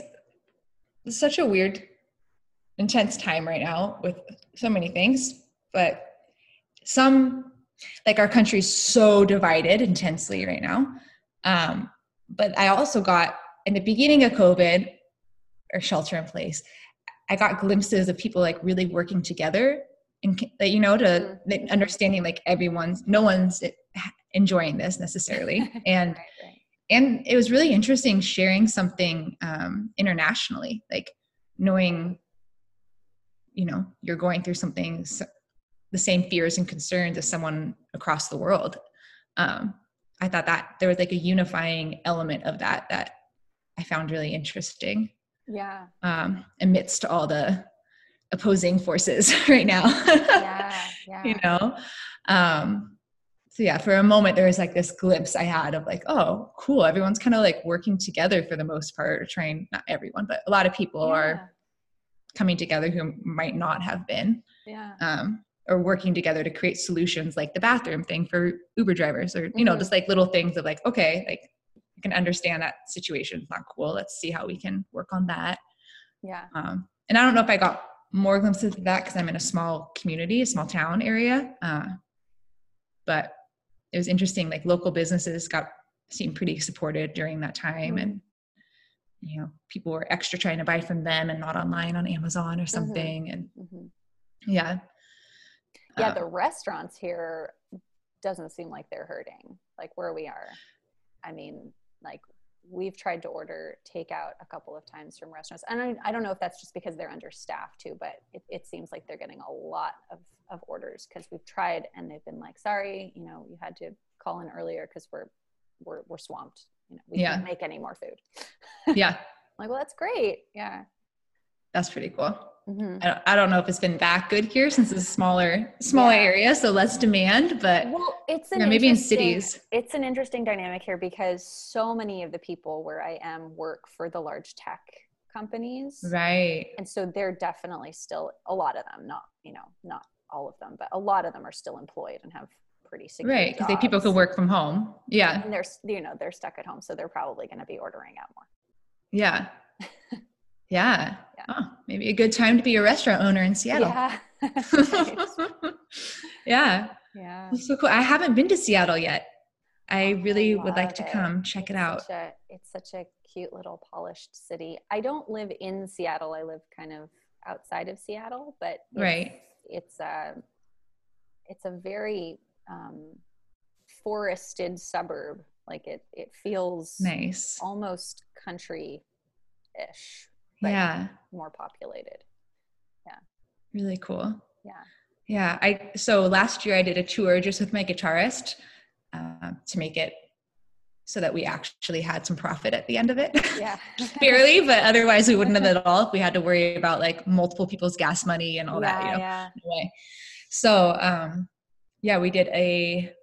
it's such a weird intense time right now with so many things but some like our country's so divided intensely right now um but i also got in the beginning of COVID or shelter in place, I got glimpses of people like really working together and you know to mm-hmm. understanding like everyone's no one's enjoying this necessarily and right, right. and it was really interesting sharing something um, internationally like knowing you know you're going through something the same fears and concerns as someone across the world um, i thought that there was like a unifying element of that that I found really interesting. Yeah. Um, amidst all the opposing forces right now. yeah, yeah. You know? Um, so yeah, for a moment there was like this glimpse I had of like, oh, cool. Everyone's kind of like working together for the most part, trying not everyone, but a lot of people yeah. are coming together who might not have been. Yeah. Um, or working together to create solutions like the bathroom thing for Uber drivers or, you mm-hmm. know, just like little things of like, okay, like I can understand that situation is not cool. Let's see how we can work on that. Yeah. Um, and I don't know if I got more glimpses of that because I'm in a small community, a small town area. Uh, but it was interesting. Like local businesses got seemed pretty supported during that time, mm-hmm. and you know people were extra trying to buy from them and not online on Amazon or mm-hmm. something. Mm-hmm. And mm-hmm. yeah, yeah, uh, the restaurants here doesn't seem like they're hurting like where we are. I mean, like we've tried to order takeout a couple of times from restaurants and I, I don't know if that's just because they're understaffed too but it, it seems like they're getting a lot of, of orders because we've tried and they've been like sorry you know you had to call in earlier because we're, we're we're swamped. You know we yeah. can't make any more food. Yeah. Like well that's great. Yeah. That's pretty cool Mm-hmm. I, don't, I, don't, know if it's been that good here since it's a smaller smaller yeah. area, so less demand. But well, it's an maybe in cities. It's an interesting dynamic here because so many of the people where I am work for the large tech companies, right? And so they're definitely still a lot of them, not you know, not all of them, but a lot of them are still employed and have pretty secure right because people can work from home. Yeah, and they're you know they're stuck at home, so they're probably going to be ordering out more. Yeah. Yeah. yeah. Oh, maybe a good time to be a restaurant owner in Seattle. Yeah. yeah. Yeah. That's so cool. I haven't been to Seattle yet. I really I would like to come check it out. A, it's such a cute little polished city. I don't live in Seattle. I live kind of outside of Seattle, but it's, right. It's a it's a very um, forested suburb. Like it it feels nice, almost country ish yeah. more populated. Yeah. Really cool. Yeah. Yeah i so last year i did a tour just with my guitarist uh, to make it so that we actually had some profit at the end of it. Yeah. Barely but otherwise we wouldn't have at all if we had to worry about like multiple people's gas money and all yeah, that you know? yeah. anyway so um yeah, we did a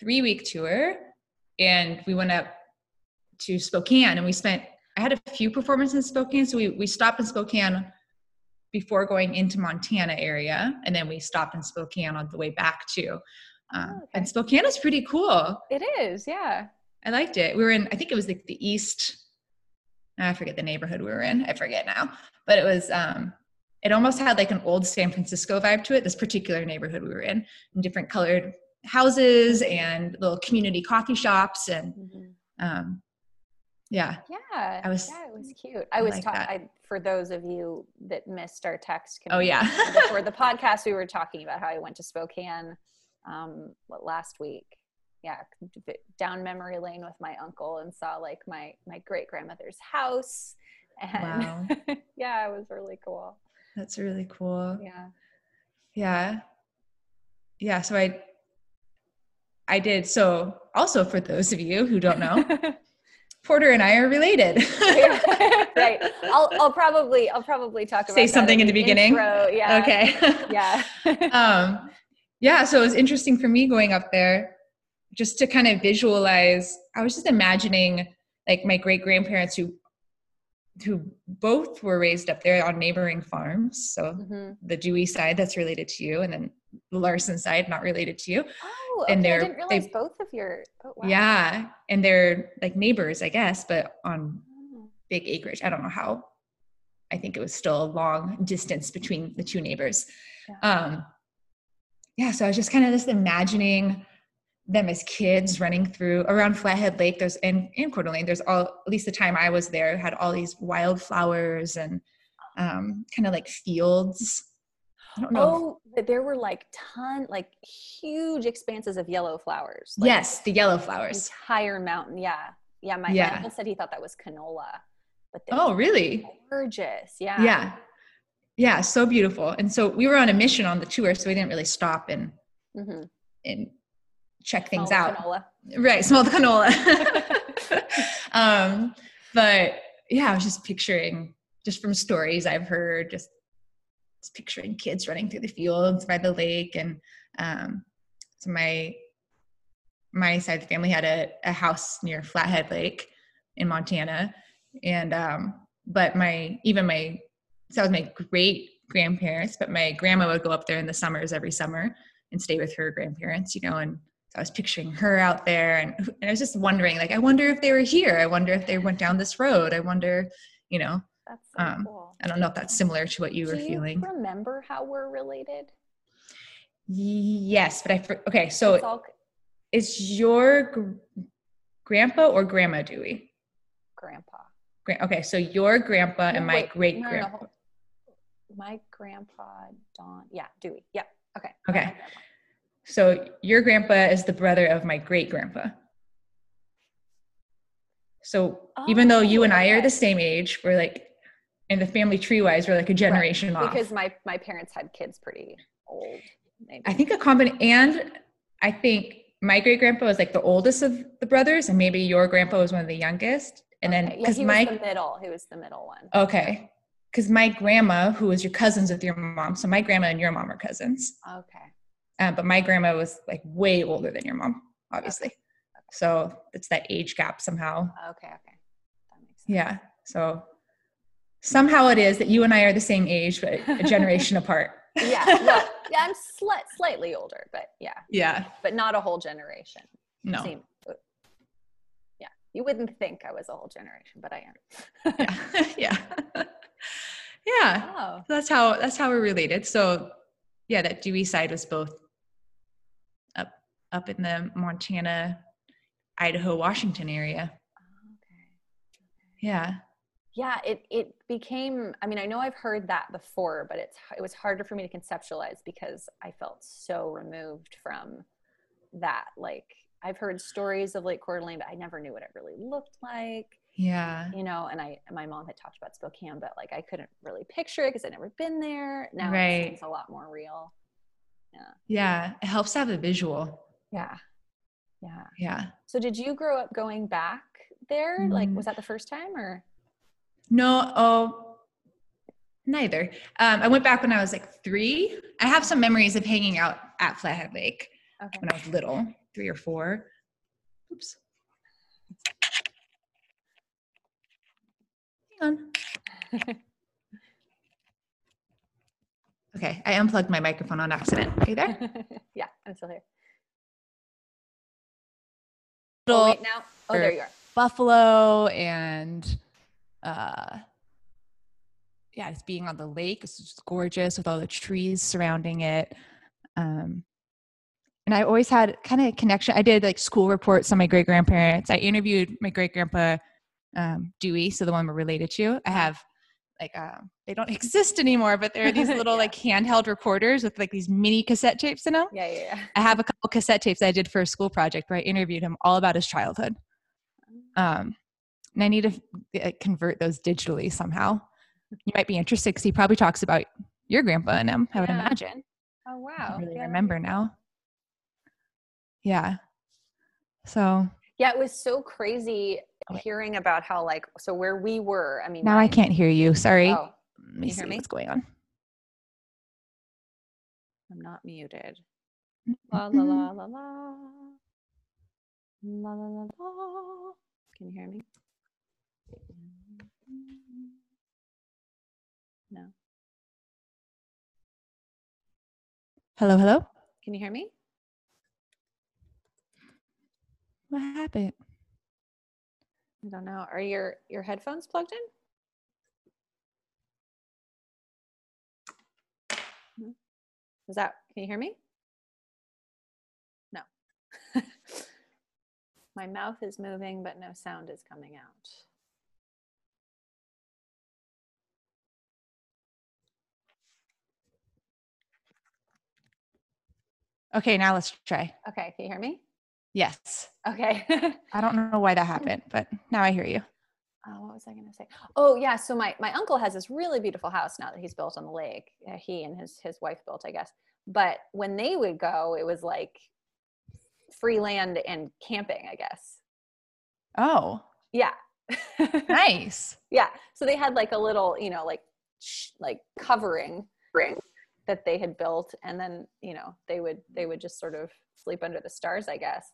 three week tour and we went up to Spokane and we spent, I had a few performances in Spokane. So we, we stopped in Spokane before going into Montana area. And then we stopped in Spokane on the way back too. Um, oh, okay. And Spokane is pretty cool. It is, yeah. I liked it. We were in, I think it was like the east. I forget the neighborhood we were in. I forget now, but it was. um It almost had like an old San Francisco vibe to it. This particular neighborhood we were in, in different colored houses and little community coffee shops, and mm-hmm. um, yeah, yeah, I was. Yeah, it was cute. I, I was like talking for those of you that missed our text. Oh yeah, before the podcast, we were talking about how I went to Spokane um, what last week yeah down memory lane with my uncle and saw like my my great grandmother's house and wow. yeah it was really cool that's really cool yeah yeah yeah so i i did so also for those of you who don't know porter and i are related. Right. I'll i'll probably i'll probably talk about say something in the, beginning? intro. yeah. Okay. Yeah. Um yeah so it was interesting for me going up there just to kind of visualize i was just imagining like my great grandparents who who both were raised up there on neighboring farms. So mm-hmm. the dewey side that's related to you and then the larson side not related to you oh okay. and they're I didn't realize they, both of your oh, wow. yeah and they're like neighbors i guess but on oh. big acreage i don't know how i think it was still a long distance between the two neighbors yeah. um yeah so i was just kind of just imagining them as kids running through around Flathead Lake. There's in in Coeur d'Alene. There's all at least the time I was there had all these wildflowers and um, kind of like fields. I don't know. Oh, there were like ton, like huge expanses of yellow flowers. Like yes, the yellow flowers. Entire mountain. Yeah, yeah. My, yeah. uncle said he thought that was canola. But oh, really? Gorgeous. Yeah. Yeah. Yeah. So beautiful. And so we were on a mission on the tour, so we didn't really stop and mm-hmm. and check things out. Canola. Right, the canola. um, but yeah, I was just picturing, just from stories I've heard, just, picturing kids running through the fields by the lake, and um, so my my side of the family had a, a house near Flathead Lake in Montana, and um, but my even my so was my great grandparents, but my grandma would go up there in the summers every summer and stay with her grandparents, you know, and I was picturing her out there and, and I was just wondering, like, I wonder if they were here. I wonder if they went down this road. I wonder, you know. That's so um, cool. I don't know if that's similar to what you Do were feeling. Do you remember how we're related? Yes, but I, okay, so all... is your gr- grandpa or grandma Dewey? Grandpa. Gra- okay, so your grandpa no, and my great grandpa. No, my grandpa, Don. Yeah, Dewey. Yep. Okay. Okay. So your grandpa is the brother of my great grandpa. So oh, even though you and I are the same age, we're like, in the family tree wise, we're like a generation right. off. Because my my parents had kids pretty old. Maybe. I think a combination, and I think my great grandpa was like the oldest of the brothers, and maybe your grandpa was one of the youngest. And okay. then because yeah, my the middle, he was the middle one. Okay, because my grandma, who was your cousins with your mom, so my grandma and your mom are cousins. Okay. Um, but my grandma was like way older than your mom, obviously. Okay. Okay. So it's that age gap somehow. Okay, okay. That makes sense. Yeah. So somehow it is that you and I are the same age, but a generation apart. yeah. Well, yeah, I'm sli- slightly older, but yeah. Yeah. But not a whole generation. No. Same. Yeah. You wouldn't think I was a whole generation, but I am. yeah. yeah. yeah. Oh. That's how that's how we're related. So yeah, that Dewey side was both up in the Montana, Idaho, Washington area. Oh, okay. Yeah. Yeah, it it became I mean, I know I've heard that before, but it's it was harder for me to conceptualize because I felt so removed from that. Like I've heard stories of Lake Coeur d'Alene, but I never knew what it really looked like. Yeah. You know, and I my mom had talked about Spokane, but like I couldn't really picture it because I'd never been there. Now right. it seems a lot more real. Yeah. Yeah. It helps to have a visual. Yeah. Yeah. Yeah. So did you grow up going back there? Mm. Like was that the first time or? No, oh neither. Um, I went back when I was like three. I have some memories of hanging out at Flathead Lake. okay. when I was little, three or four. Oops. Hang on. okay, I unplugged my microphone on accident. Are you there? yeah, I'm still here. Oh, wait, now. Oh, there you are. Buffalo and uh yeah, it's being on the lake. It's just gorgeous with all the trees surrounding it. Um, and I always had kind of a connection. I did like school reports on my great grandparents. I interviewed my great grandpa um, Dewey, so the one we're related to. I have like um, they don't exist anymore, but there are these little yeah. like handheld recorders with like these mini cassette tapes in them. Yeah, yeah, yeah. I have a couple cassette tapes I did for a school project where I interviewed him all about his childhood. Oh. Um, and I need to uh, convert those digitally somehow. You might be interested because he probably talks about your grandpa and him. I would imagine. Oh wow! I really yeah, remember now. Yeah. So. Yeah, it was so crazy hearing about how like so where we were. I mean, now I can't hear you. Sorry. Oh, Let me see me? what's going on. I'm not muted. La la la la la. La la la la. Can you hear me? No. Hello, hello. Can you hear me? What happened? I don't know. Are your your headphones plugged in? Is that can you hear me? No. My mouth is moving, but no sound is coming out. Okay, now let's try. Okay, can you hear me? Yes. Okay. I don't know why that happened, but now I hear you. Oh, what was I going to say? Oh, yeah. So my my uncle has this really beautiful house now that he's built on the lake. Uh, he and his his wife built, I guess. But when they would go, it was like free land and camping, I guess. Oh. Yeah. nice. Yeah. So they had like a little, you know, like sh- like covering ring that they had built and then, you know, they would they would just sort of sleep under the stars, I guess.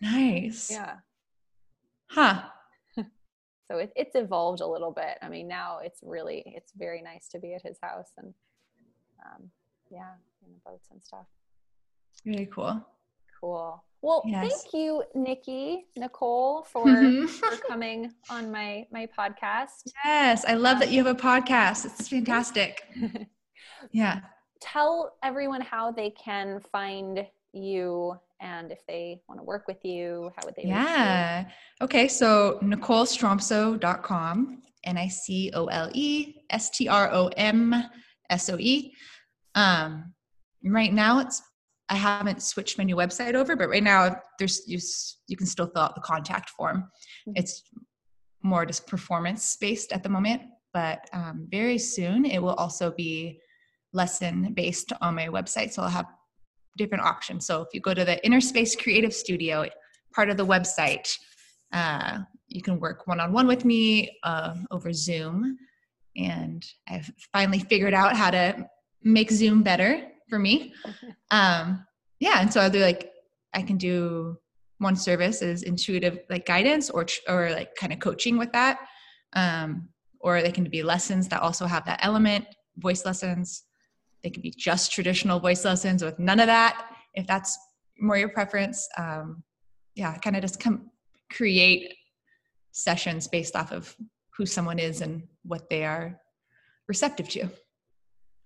Nice. Yeah. Huh. so it, it's evolved a little bit. I mean, now it's really, it's very nice to be at his house and um, yeah, in the boats and stuff. Really cool. Cool. Well, yes. thank you, Nikki, Nicole, for, for coming on my my podcast. Yes, I love that you have a podcast. It's fantastic. Yeah. Tell everyone how they can find you and if they want to work with you, how would they? Yeah. Okay. So NicoleStromsoe.com, N I C O L E S T R O M S O E. Um, right now it's I haven't switched my new website over, but right now there's you, you can still fill out the contact form. Mm-hmm. It's more just performance based at the moment, but um, very soon it will also be lesson based on my website. So I'll have different options. So if you go to the Inner Space Creative Studio, part of the website, uh, you can work one on one with me uh, over Zoom. And I've finally figured out how to make Zoom better for me. Um, yeah, and so I'll do like I can do one service is intuitive like guidance or or like kind of coaching with that. Um, or they can be lessons that also have that element, voice lessons. They could be just traditional voice lessons with none of that, if that's more your preference. Um, yeah, kind of just come create sessions based off of who someone is and what they are receptive to.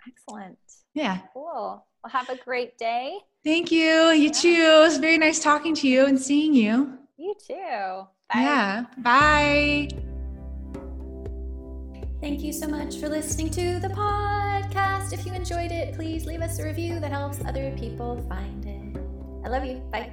Excellent. Yeah. Cool. Well, have a great day. Thank you. You yeah. too. It was very nice talking to you and seeing you. You too. Bye. Yeah. Bye. Thank you so much for listening to the podcast. If you enjoyed it, please leave us a review that helps other people find it. I love you. Bye.